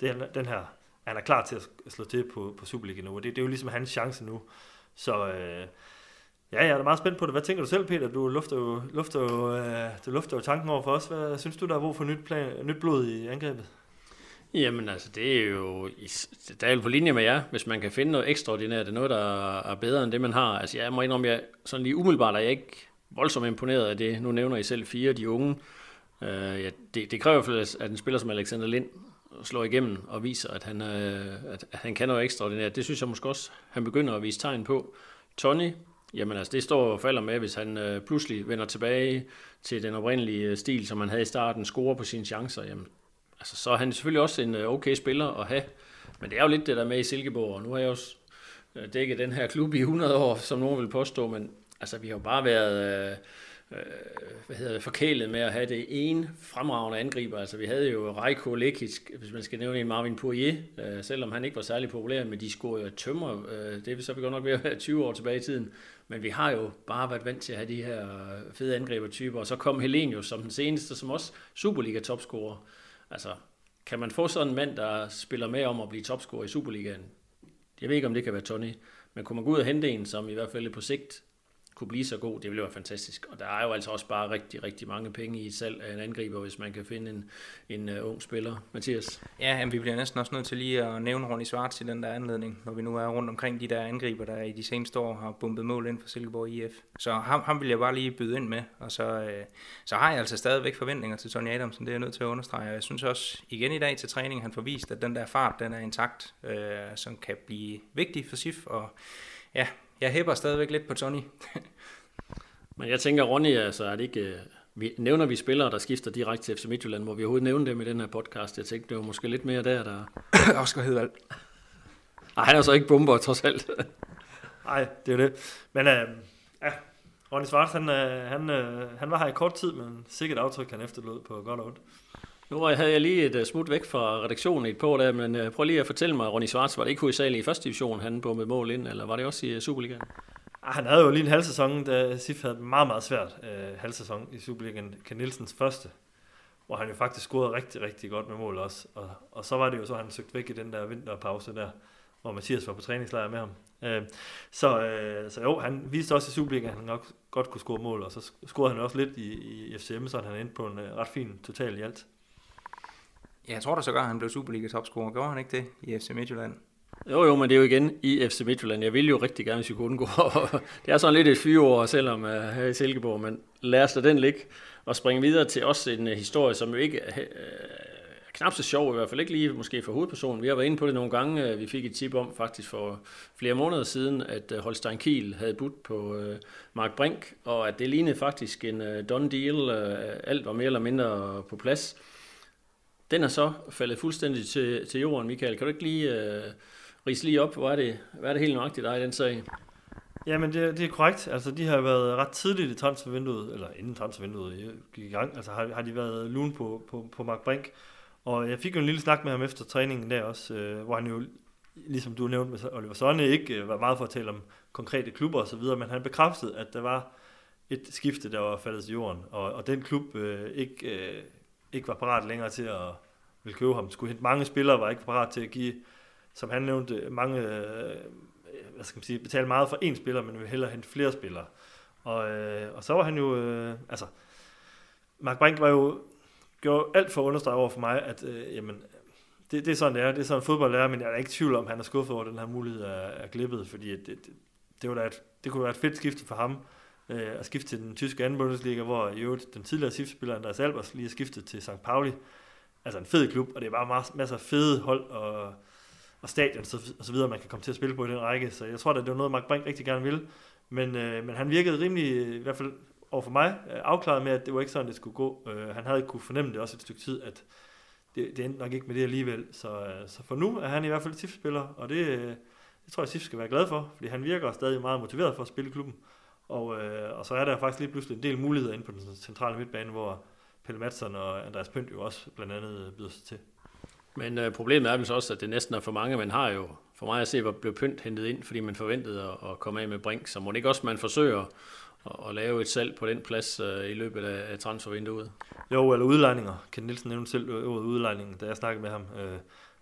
D: det, den her, han er klar til at slå til på, på Superliga nu, og det, det er jo ligesom hans chance nu. Så øh, Ja, jeg er meget spændt på det. Hvad tænker du selv, Peter? Du lufter jo, lufter jo, øh, du lufter jo tanken over for os. Hvad synes du, der er brug for nyt, plan, nyt blod i angrebet?
B: Jamen altså, det er jo, der er jo på linje med jer, hvis man kan finde noget ekstraordinært, det er noget, der er bedre end det, man har. Altså jeg må indrømme, jeg sådan lige umiddelbart er jeg ikke voldsomt imponeret af det. Nu nævner I selv fire, de unge. Uh, ja, det, det kræver i hvert fald, at en spiller som Alexander Lind slår igennem og viser, at han, øh, at, at han kan noget ekstraordinært. Det synes jeg måske også, han begynder at vise tegn på. Tony, jamen altså det står og falder med, hvis han øh, pludselig vender tilbage til den oprindelige øh, stil, som han havde i starten, scorer på sine chancer, jamen altså, så er han selvfølgelig også en øh, okay spiller at have. Men det er jo lidt det der med i Silkeborg, og nu har jeg også øh, dækket den her klub i 100 år, som nogen vil påstå, men altså vi har jo bare været... Øh, øh, hvad hedder det, forkælet med at have det ene fremragende angriber. Altså vi havde jo Reiko Lekic, hvis man skal nævne en Marvin Poirier, øh, selvom han ikke var særlig populær, men de scorede jo tømmer. Øh, det er så vi godt nok ved at være 20 år tilbage i tiden. Men vi har jo bare været vant til at have de her øh, fede angribertyper, og så kom Helenius som den seneste, som også Superliga-topscorer. Altså, kan man få sådan en mand, der spiller med om at blive topscorer i Superligaen? Jeg ved ikke, om det kan være Tony, men kunne man gå ud og hente en, som i hvert fald på sigt kunne blive så god, det ville være fantastisk. Og der er jo altså også bare rigtig, rigtig mange penge i et salg af en angriber, hvis man kan finde en, en uh, ung spiller. Mathias?
C: Ja, jamen, vi bliver næsten også nødt til lige at nævne Ronny Svarts i den der anledning, når vi nu er rundt omkring de der angriber, der i de seneste år har bumpet mål ind for Silkeborg IF. Så ham, ham vil jeg bare lige byde ind med, og så, øh, så har jeg altså stadigvæk forventninger til Tony Adamsen, det er jeg nødt til at understrege. Jeg synes også igen i dag til træning, han får vist, at den der fart, den er intakt, øh, som kan blive vigtig for SIF, og ja, jeg hæpper stadigvæk lidt på Tony. [laughs]
B: Men jeg tænker, Ronny, altså er det ikke... Øh, vi, nævner vi spillere, der skifter direkte til FC Midtjylland, hvor vi overhovedet nævne dem i den her podcast? Jeg tænkte, det var måske lidt mere der, der... [coughs]
C: Oscar Hedvald.
B: Nej, han er så ikke bomber, trods alt. [laughs]
D: Nej, det er det. Men øh, ja, Ronny Svart, han, øh, han, øh, han var her i kort tid, men sikkert aftryk, han efterlod på godt og ondt.
B: Nu havde jeg lige et øh, smut væk fra redaktionen i et par dage, der, men øh, prøv lige at fortælle mig, Ronny Svarts, var det ikke hovedsageligt i første division, han bombede mål ind, eller var det også i øh, Superligaen?
D: Ah, han havde jo lige en halv sæson, da Sif havde meget, meget svært øh, halv sæson i Superligaen. Ken Nielsens første, hvor han jo faktisk scorede rigtig, rigtig godt med mål også. Og, og så var det jo så, han søgte væk i den der vinterpause der, hvor Mathias var på træningslejr med ham. Øh, så, øh, så jo, han viste også i Superligaen, at han nok godt kunne score mål, og så scorede han også lidt i, i FCM, så han endte på en øh, ret fin total i alt.
C: Ja, jeg tror da så godt, han blev Superliga-topscorer. Gjorde han ikke det i FC Midtjylland?
B: Jo, jo, men det er jo igen i FC Midtjylland. Jeg vil jo rigtig gerne, hvis vi kunne undgå. [laughs] det er sådan lidt et fyreår, selvom uh, her i Silkeborg, men lad os da den ligge og springe videre til også en uh, historie, som jo ikke uh, knap så sjov, i hvert fald ikke lige måske for hovedpersonen. Vi har været inde på det nogle gange. Vi fik et tip om faktisk for flere måneder siden, at Holstein Kiel havde budt på Mark Brink, og at det lignede faktisk en done deal. Alt var mere eller mindre på plads. Den er så faldet fuldstændig til, til jorden, Michael. Kan du ikke lige... øh, rise lige op, hvad er det, hvad er det helt nøjagtigt der i den sag?
D: Jamen, det, det er korrekt. Altså, de har været ret tidligt i transfervinduet, eller inden transfervinduet øh, gik i gang, altså har, har de været lun på, på, på Mark Brink. Og jeg fik jo en lille snak med ham efter træningen der også, øh, hvor han jo, ligesom du nævnte med Oliver Sonne, ikke øh, var meget for at tale om konkrete klubber og så videre, men han bekræftede, at der var et skifte, der var faldet til jorden, og, og den klub øh, ikke, øh, ikke var parat længere til at ville købe ham. Skulle hente mange spillere, var ikke parat til at give som han nævnte, mange øh, hvad skal man sige, betale meget for én spiller, men vil hellere hente flere spillere. Og, øh, og så var han jo, øh, altså, Mark Brink var jo, gjorde alt for at understrege over for mig, at øh, jamen, det, det er sådan, det er. Det er sådan fodbold er, men jeg er ikke i tvivl om, at han er skuffet over, at den her mulighed er, er glippet, fordi det, det, det, var da et, det kunne være et fedt skifte for ham, øh, at skifte til den tyske anden Bundesliga, hvor i øvrigt den tidligere SIF-spiller Andreas Albers lige er skiftet til St. Pauli. Altså en fed klub, og det er bare masser af fede hold, og og stadion så, og så videre, man kan komme til at spille på i den række. Så jeg tror, at det var noget, Mark Brink rigtig gerne ville. Men, øh, men han virkede rimelig, i hvert fald over for mig, øh, afklaret med, at det var ikke sådan, det skulle gå. Øh, han havde ikke kunne fornemme det også et stykke tid, at det, det endte nok ikke med det alligevel. Så, øh, så for nu er han i hvert fald SIF-spiller, og det, øh, det tror jeg, SIF skal være glad for, fordi han virker stadig meget motiveret for at spille klubben. Og, øh, og så er der faktisk lige pludselig en del muligheder inde på den centrale midtbane, hvor Pelle Madsen og Andreas Pønt jo også blandt andet byder sig til.
B: Men øh, problemet er vel så også, at det næsten er for mange. Man har jo, for mig at se, hvor blev pynt hentet ind, fordi man forventede at, at komme af med Brink. Så må det ikke også, man forsøger at, at lave et salg på den plads øh, i løbet af, af transfervinduet?
D: Jo, eller udlejninger. Ken Nielsen nævnte selv ordet udlejning, da jeg snakkede med ham. Øh,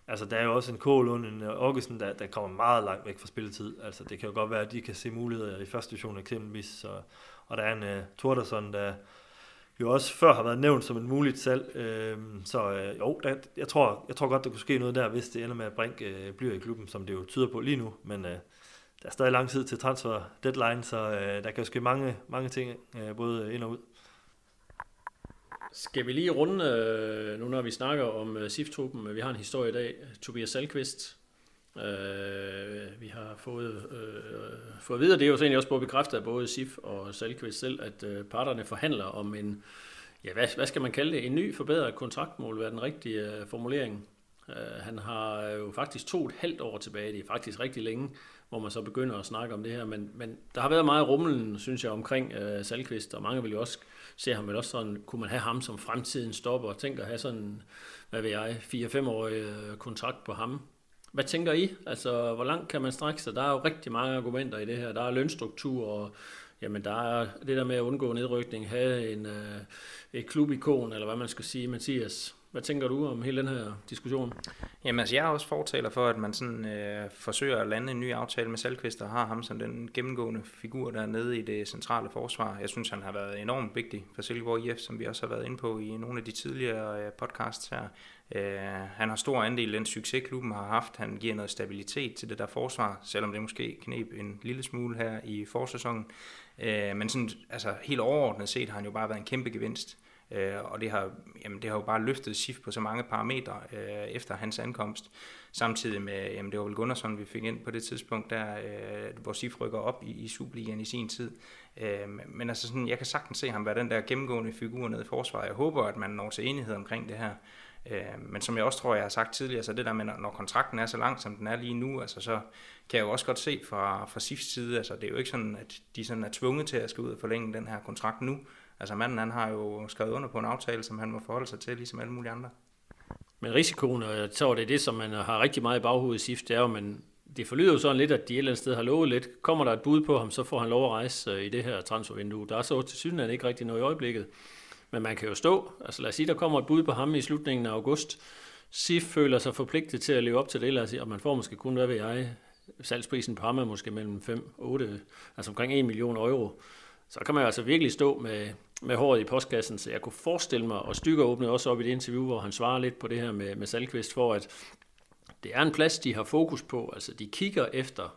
D: altså, der er jo også en Kålund, en Augustin, der, der kommer meget langt væk fra spilletid. Altså, det kan jo godt være, at de kan se muligheder i første division eksempelvis. Så, og der er en uh, Torderson, der jo også før har været nævnt som et muligt salg. Øh, så øh, jo, der, jeg, tror, jeg tror godt, der kunne ske noget der, hvis det ender med, at Brink øh, bliver i klubben, som det jo tyder på lige nu. Men øh, der er stadig lang tid til transfer deadline, så øh, der kan jo ske mange, mange ting, øh, både ind og ud.
B: Skal vi lige runde, øh, nu når vi snakker om øh, SIF-truppen, vi har en historie i dag, Tobias Salkvist, Øh, vi har fået, øh, fået at vide, og det er jo så egentlig også på bekræftet af både SIF og Salkvist selv, at øh, parterne forhandler om en, ja, hvad, hvad skal man kalde det, en ny forbedret kontraktmål, hvad er den rigtige øh, formulering. Øh, han har jo faktisk to et halvt år tilbage, det er faktisk rigtig længe, hvor man så begynder at snakke om det her, men, men der har været meget rummelen, synes jeg, omkring øh, Salkvist, og mange vil jo også se ham vel også sådan, kunne man have ham som fremtiden stopper, og tænke at have sådan, hvad ved jeg, 4-5-årig øh, kontrakt på ham, hvad tænker I? Altså, hvor langt kan man strække sig? Der er jo rigtig mange argumenter i det her. Der er lønstruktur, og jamen, der er det der med at undgå nedrykning, have en, øh, et klubikon, eller hvad man skal sige. Mathias, hvad tænker du om hele den her diskussion?
C: Jamen altså, jeg er også fortaler for, at man sådan øh, forsøger at lande en ny aftale med Salkvist, og har ham som den gennemgående figur dernede i det centrale forsvar. Jeg synes, han har været enormt vigtig for Silkeborg IF, som vi også har været inde på i nogle af de tidligere øh, podcasts her. Øh, han har stor andel i den succes, klubben har haft. Han giver noget stabilitet til det der forsvar, selvom det måske knep en lille smule her i forsæsonen. Øh, men sådan, altså, helt overordnet set har han jo bare været en kæmpe gevinst. Øh, og det har, jamen, det har jo bare løftet SIF på så mange parametre øh, efter hans ankomst. Samtidig med, jamen, det var vel Gunnarsson, vi fik ind på det tidspunkt, der, øh, hvor SIF rykker op i, i Superligaen i sin tid. Øh, men altså sådan, jeg kan sagtens se ham være den der gennemgående figur nede i forsvaret. Jeg håber, at man når til enighed omkring det her. Øh, men som jeg også tror, jeg har sagt tidligere, så det der med, når kontrakten er så lang, som den er lige nu, altså så kan jeg jo også godt se fra, fra SIFs side, altså det er jo ikke sådan, at de sådan er tvunget til at skal ud og forlænge den her kontrakt nu. Altså manden, han har jo skrevet under på en aftale, som han må forholde sig til, ligesom alle mulige andre.
B: Men risikoen, og jeg tror, det er det, som man har rigtig meget i baghovedet i SIF, det er jo, men det forlyder jo sådan lidt, at de et eller andet sted har lovet lidt. Kommer der et bud på ham, så får han lov at rejse øh, i det her transfervindue. Der er så til synligheden ikke rigtig noget i øjeblikket. Men man kan jo stå, altså lad os sige, der kommer et bud på ham i slutningen af august. SIF føler sig forpligtet til at leve op til det, lad os sige, og man får måske kun, hvad ved jeg, salgsprisen på ham er måske mellem 5 8, altså omkring 1 million euro. Så kan man jo altså virkelig stå med, med håret i postkassen, så jeg kunne forestille mig, og Stykker åbnede også op i det interview, hvor han svarer lidt på det her med, med Salkvist, for at det er en plads, de har fokus på, altså de kigger efter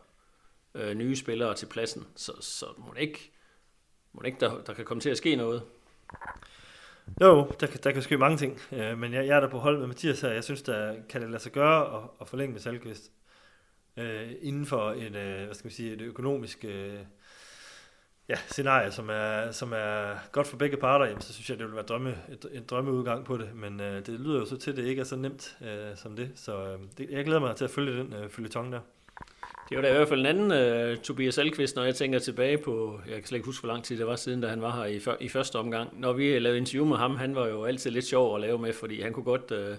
B: øh, nye spillere til pladsen, så, så må det ikke, må det ikke der, der kan komme til at ske noget.
D: Jo, der, der kan ske mange ting, øh, men jeg, jeg er der på hold med Mathias her. Jeg synes, der kan det lade sig gøre at, at forlænge med Salkvist øh, inden for et, øh, hvad skal man sige, et økonomisk øh, ja, scenarie, som er, som er godt for begge parter, jamen, så synes jeg, det ville være drømme, et, en drømmeudgang på det. Men øh, det lyder jo så til, at det ikke er så nemt øh, som det. Så øh, det, jeg glæder mig til at følge den øh, følge der.
B: Det var da i hvert fald en anden uh, Tobias Alkvist, når jeg tænker tilbage på, jeg kan slet ikke huske, hvor lang tid det var siden, da han var her i, før, i første omgang. Når vi lavede interview med ham, han var jo altid lidt sjov at lave med, fordi han kunne godt, uh,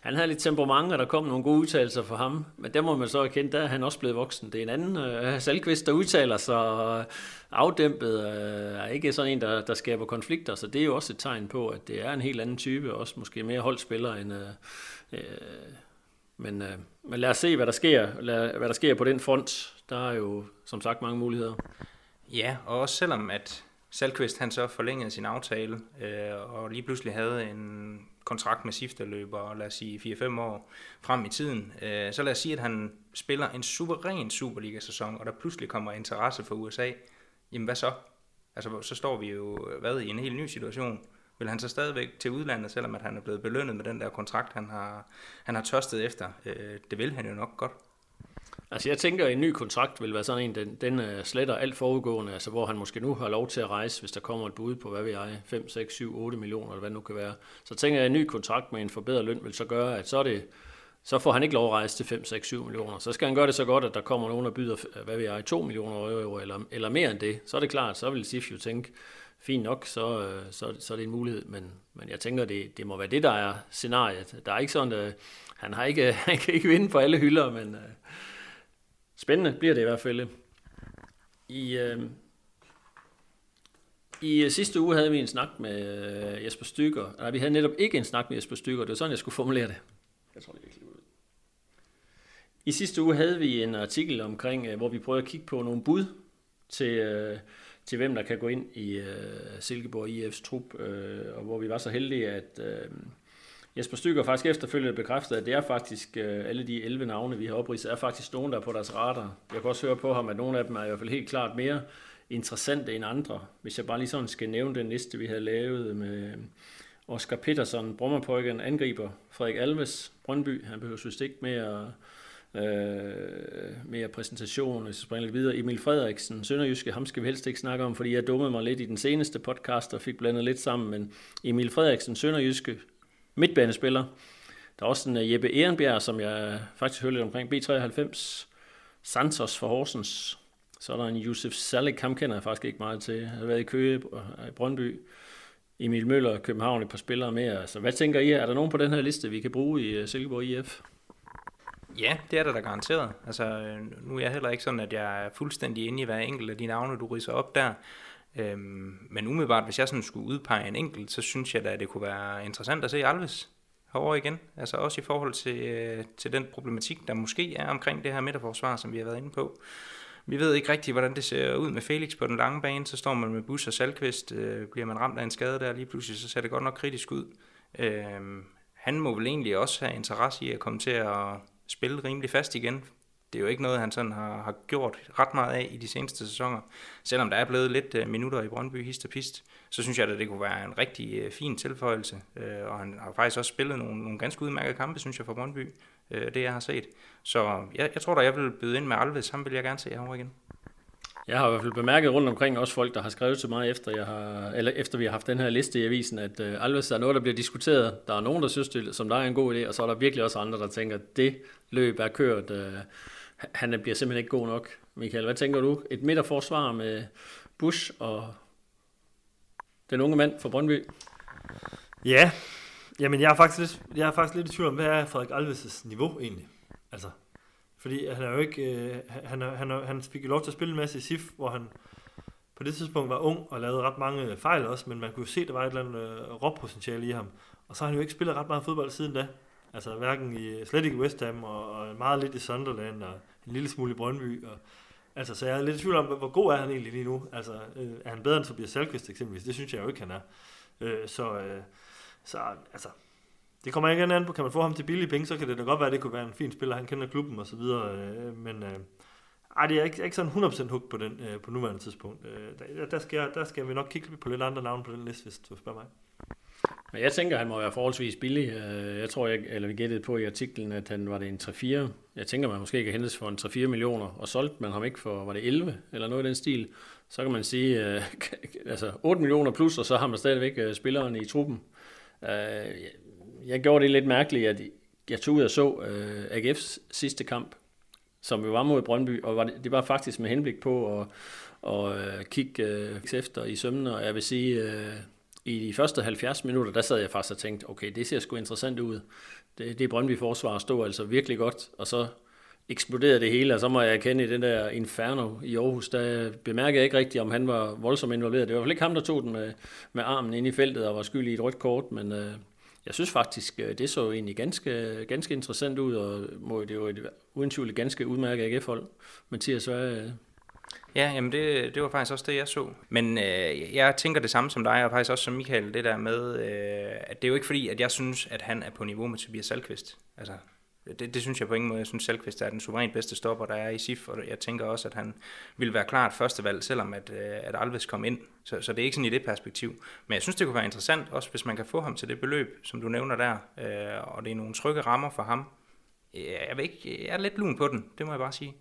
B: han havde lidt temperament, og der kom nogle gode udtalelser for ham. Men der må man så erkende, der er han også blevet voksen. Det er en anden øh, uh, Salkvist, der udtaler sig afdæmpet, uh, er ikke sådan en, der, der skaber konflikter, så det er jo også et tegn på, at det er en helt anden type, også måske mere holdspiller end... Uh, uh, men, øh, men lad os se, hvad der sker, lad, hvad der sker på den front. Der er jo som sagt mange muligheder.
C: Ja, og også selvom at Salkvist han så forlængede sin aftale, øh, og lige pludselig havde en kontrakt med løber, lad os sige 4-5 år frem i tiden, øh, så lad os sige, at han spiller en suveræn Superliga-sæson, og der pludselig kommer interesse for USA, jamen hvad så? Altså, så står vi jo hvad, i en helt ny situation vil han så stadigvæk til udlandet, selvom at han er blevet belønnet med den der kontrakt, han har, han har tørstet efter? Øh, det vil han jo nok godt.
B: Altså jeg tænker, at en ny kontrakt vil være sådan en, den, den øh, sletter alt forudgående, altså hvor han måske nu har lov til at rejse, hvis der kommer et bud på, hvad vi jeg, 5, 6, 7, 8 millioner, eller hvad det nu kan være. Så tænker jeg, at en ny kontrakt med en forbedret løn vil så gøre, at så, er det, så får han ikke lov at rejse til 5, 6, 7 millioner. Så skal han gøre det så godt, at der kommer nogen, der byder, øh, hvad ved jeg, 2 millioner euro, eller, eller mere end det. Så er det klart, så vil SIF jo tænke, fint nok, så, øh, så, så er det en mulighed. Men, men jeg tænker, det, det må være det, der er scenariet. Der er ikke sådan, at han, har ikke, [laughs] han kan ikke vinde på alle hylder, men uh, spændende bliver det i hvert fald. I, uh, i sidste uge havde vi en snak med Jesper Stykker. Nej, vi havde netop ikke en snak med Jesper Stykker. Det var sådan, jeg skulle formulere det. Jeg tror, det er ud. I sidste uge havde vi en artikel omkring, hvor vi prøvede at kigge på nogle bud til... Uh, til hvem der kan gå ind i øh, Silkeborg IF's trup, øh, og hvor vi var så heldige, at øh, Jesper Stykker faktisk efterfølgende bekræftede, at det er faktisk øh, alle de 11 navne, vi har opridset, er faktisk nogen, der er på deres radar. Jeg kan også høre på ham, at nogle af dem er i hvert fald helt klart mere interessante end andre. Hvis jeg bare lige sådan skal nævne den liste, vi har lavet med Oscar Petersen, Brommerpøjken, angriber Frederik Alves, Brøndby. Han behøver vist ikke mere, øh, mere præsentation, hvis jeg springer lidt videre. Emil Frederiksen, Sønderjyske, ham skal vi helst ikke snakke om, fordi jeg dummede mig lidt i den seneste podcast og fik blandet lidt sammen. Men Emil Frederiksen, Sønderjyske, midtbanespiller. Der er også en øh, Jeppe Ehrenbjerg, som jeg faktisk hørte lidt omkring, B93. Santos for Horsens. Så er der en Josef Salik, ham kender jeg faktisk ikke meget til. Jeg har været i Køge og øh, i Brøndby. Emil Møller, København, et par spillere mere. Så hvad tænker I? Er der nogen på den her liste, vi kan bruge i øh, Silkeborg IF?
C: Ja, det er der da garanteret. Altså, øh, nu er jeg heller ikke sådan, at jeg er fuldstændig inde i hver enkelt af de navne, du riser op der. Øhm, men umiddelbart, hvis jeg sådan skulle udpege en enkelt, så synes jeg da, at det kunne være interessant at se Alves herovre igen. Altså også i forhold til, øh, til den problematik, der måske er omkring det her midterforsvar, som vi har været inde på. Vi ved ikke rigtigt, hvordan det ser ud med Felix på den lange bane. Så står man med Bus og Salkvist. Øh, bliver man ramt af en skade der lige pludselig, så ser det godt nok kritisk ud. Øh, han må vel egentlig også have interesse i at komme til at spille rimelig fast igen. Det er jo ikke noget, han sådan har, har gjort ret meget af i de seneste sæsoner. Selvom der er blevet lidt øh, minutter i Brøndby, hist og pist, så synes jeg, at det kunne være en rigtig øh, fin tilføjelse. Øh, og han har faktisk også spillet nogle, nogle ganske udmærkede kampe, synes jeg, for Brøndby. øh, det jeg har set. Så jeg, jeg tror da, jeg vil byde ind med Alves. Ham vil jeg gerne se herovre igen.
B: Jeg har i hvert fald bemærket rundt omkring også folk, der har skrevet til mig, efter, jeg har, eller efter vi har haft den her liste i avisen, at uh, Alves er noget, der bliver diskuteret. Der er nogen, der synes, det som der er en god idé, og så er der virkelig også andre, der tænker, at det løb er kørt. Øh, han bliver simpelthen ikke god nok. Michael, hvad tænker du? Et midterforsvar med Bush og den unge mand fra Brøndby?
D: Ja, jamen jeg er faktisk lidt, jeg er faktisk lidt i tvivl om, hvad er Frederik Alves' niveau egentlig? Altså, fordi han er jo ikke, øh, han, er, han, er, han fik lov til at spille en masse i SIF, hvor han på det tidspunkt var ung og lavede ret mange fejl også, men man kunne jo se, at der var et eller andet øh, råpotentiale i ham. Og så har han jo ikke spillet ret meget fodbold siden da. Altså hverken i, øh, slet ikke i West Ham, og, og meget lidt i Sunderland, og en lille smule i Brøndby. Og, altså, så jeg er lidt i tvivl om, hvor god er han egentlig lige nu? Altså, øh, er han bedre end Tobias Salkvist eksempelvis? Det synes jeg jo ikke, han er. Øh, så, øh, så altså, det kommer ikke an på, kan man få ham til billige penge, så kan det da godt være, at det kunne være en fin spiller, han kender klubben og så videre, øh, men øh, ej, det er ikke, ikke sådan 100% hugt på den øh, på nuværende tidspunkt. Øh, der, der, skal, der skal vi nok kigge på lidt andre navne på den liste, hvis du spørger mig.
B: Men jeg tænker, at han må være forholdsvis billig. Øh, jeg tror, jeg, eller vi gættede på i artiklen, at han var det en 3-4. Jeg tænker, man måske kan hentes for en 3-4 millioner, og solgte man ham ikke for, var det 11 eller noget i den stil. Så kan man sige, øh, [laughs] altså 8 millioner plus, og så har man stadigvæk øh, spilleren i truppen. Uh, jeg gjorde det lidt mærkeligt, at jeg tog ud og så øh, AGF's sidste kamp, som vi var mod Brøndby, og var det, det var faktisk med henblik på at, at uh, kigge øh, efter i sømmene, og jeg vil sige, øh, i de første 70 minutter, der sad jeg faktisk og tænkte, okay, det ser sgu interessant ud. Det, det Brøndby forsvar stod altså virkelig godt, og så eksploderede det hele, og så må jeg erkende i den der Inferno i Aarhus, der bemærkede jeg ikke rigtigt, om han var voldsomt involveret. Det var i hvert fald ikke ham, der tog den med, med armen ind i feltet og var skyld i et rødt kort, men øh, jeg synes faktisk, øh, det så egentlig ganske, ganske interessant ud, og må, det var et uden tvivl et ganske udmærket AGF-hold. Mathias, hvad, øh?
C: Ja, jamen det, det var faktisk også det, jeg så. Men øh, jeg tænker det samme som dig, og faktisk også som Michael, det der med, øh, at det er jo ikke fordi, at jeg synes, at han er på niveau med Tobias Salkvist. Altså, det, det synes jeg på ingen måde. Jeg synes, Salkvist er den suverænt bedste stopper, der er i SIF, og jeg tænker også, at han vil være klart førstevalg, selvom at, øh, at Alves kom ind. Så, så det er ikke sådan i det perspektiv. Men jeg synes, det kunne være interessant, også hvis man kan få ham til det beløb, som du nævner der, øh, og det er nogle trygge rammer for ham. Jeg, ved ikke, jeg er lidt lun på den, det må jeg bare sige.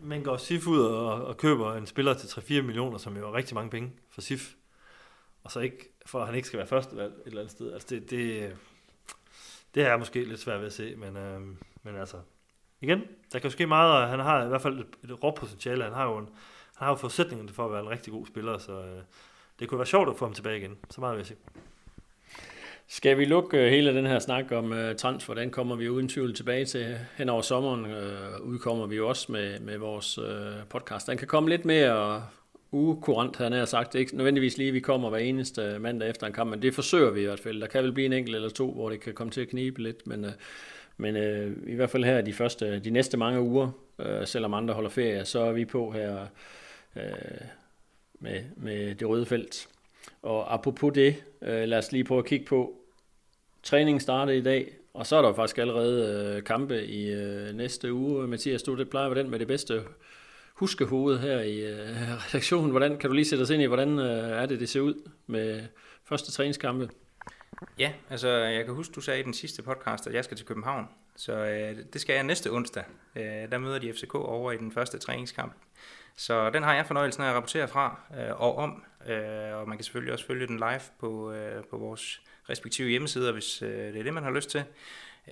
D: Man går SIF ud og, og køber en spiller til 3-4 millioner, som jo er rigtig mange penge for SIF. Og så ikke, for at han ikke skal være førstevalg et eller andet sted. Altså det, det, det er måske lidt svært ved at se, men, øh, men altså, igen, der kan jo ske meget, og han har i hvert fald et, et råpotentiale. Han har jo en, han har jo forudsætningen for at være en rigtig god spiller, så øh, det kunne være sjovt at få ham tilbage igen. Så meget vil jeg sige.
B: Skal vi lukke øh, hele den her snak om uh, transfer? Den kommer vi uden tvivl tilbage til hen over sommeren. Uh, udkommer vi jo også med, med vores uh, podcast. Den kan komme lidt mere ukurant, han har sagt. Det er ikke nødvendigvis lige, vi kommer hver eneste mandag efter en kamp, men det forsøger vi i hvert fald. Der kan vel blive en enkelt eller to, hvor det kan komme til at knibe lidt, men, øh, men øh, i hvert fald her de, første, de næste mange uger, øh, selvom andre holder ferie, så er vi på her øh, med, med det røde felt. Og apropos det, øh, lad os lige prøve at kigge på, træningen starter i dag, og så er der faktisk allerede øh, kampe i øh, næste uge. Mathias, du det plejer at være den med det bedste huskehoved her i øh, redaktionen. Hvordan kan du lige sætte os ind i, hvordan øh, er det, det ser ud med første træningskampe.
C: Ja, altså jeg kan huske, du sagde i den sidste podcast, at jeg skal til København. Så øh, det skal jeg næste onsdag. Øh, der møder de FCK over i den første træningskamp. Så den har jeg fornøjelsen af at rapportere fra øh, og om. Øh, og man kan selvfølgelig også følge den live på, øh, på vores respektive hjemmesider, hvis øh, det er det, man har lyst til.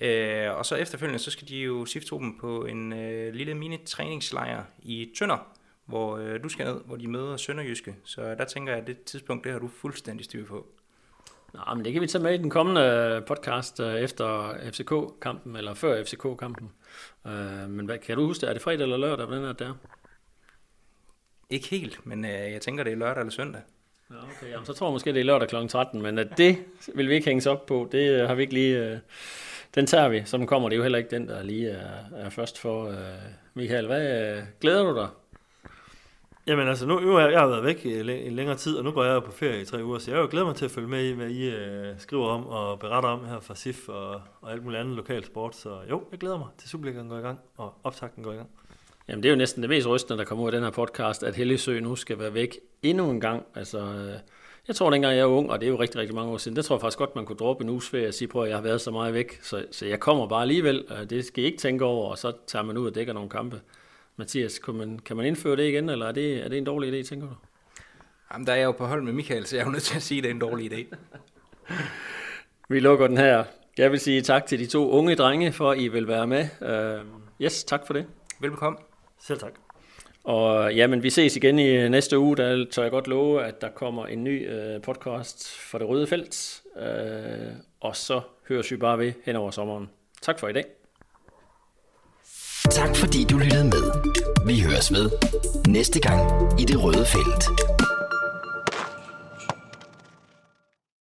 C: Øh, og så efterfølgende, så skal de jo SIF-truppen på en øh, lille mini-træningslejr i Tønder, hvor øh, du skal ned, hvor de møder Sønderjyske. Så der tænker jeg, at det tidspunkt, det har du fuldstændig styr på.
B: Nå, men det kan vi tage med i den kommende podcast øh, efter FCK-kampen, eller før FCK-kampen. Øh, men hvad, kan du huske det? Er det fredag eller lørdag, hvordan er det der?
C: Ikke helt, men øh, jeg tænker, det er lørdag eller søndag.
B: Ja, okay. Jamen, så tror jeg måske, det er lørdag kl. 13, men at det vil vi ikke hænges op på. Det øh, har vi ikke lige... Øh, den tager vi, så den kommer. Det er jo heller ikke den, der lige er, er først for. Øh, Michael, hvad øh, glæder du dig?
D: Jamen altså, nu, nu har jeg, jeg har været væk i læ- en længere tid, og nu går jeg på ferie i tre uger, så jeg jo glædet mig til at følge med i, hvad I øh, skriver om og beretter om her fra SIF og, og alt muligt andet lokal sport. Så jo, jeg glæder mig til Superligaen går i gang, og optakten går i gang.
B: Jamen, det er jo næsten det mest rystende, der kommer ud af den her podcast, at Helligsø nu skal være væk endnu en gang. Altså, øh, jeg tror, dengang jeg var ung, og det er jo rigtig, rigtig mange år siden, der tror jeg faktisk godt, man kunne droppe en uges ferie og sige, prøv at jeg har været så meget væk, så, så jeg kommer bare alligevel. Det skal I ikke tænke over, og så tager man ud og dækker nogle kampe. Mathias, kan man, kan man indføre det igen, eller er det, er det en dårlig idé, tænker du?
C: Jamen, der er jeg jo på hold med Michael, så jeg er jo nødt til at sige, at det er en dårlig idé. [laughs]
B: Vi lukker den her. Jeg vil sige tak til de to unge drenge, for at I vil være med. Uh, yes, tak for det.
C: Velbekomme.
D: Selv tak.
B: Og jamen, vi ses igen i øh, næste uge. Der tør jeg godt love, at der kommer en ny øh, podcast for det røde felt. Øh, og så høres vi bare ved hen over sommeren. Tak for i dag.
A: Tak fordi du lyttede med. Vi høres ved næste gang i det røde felt.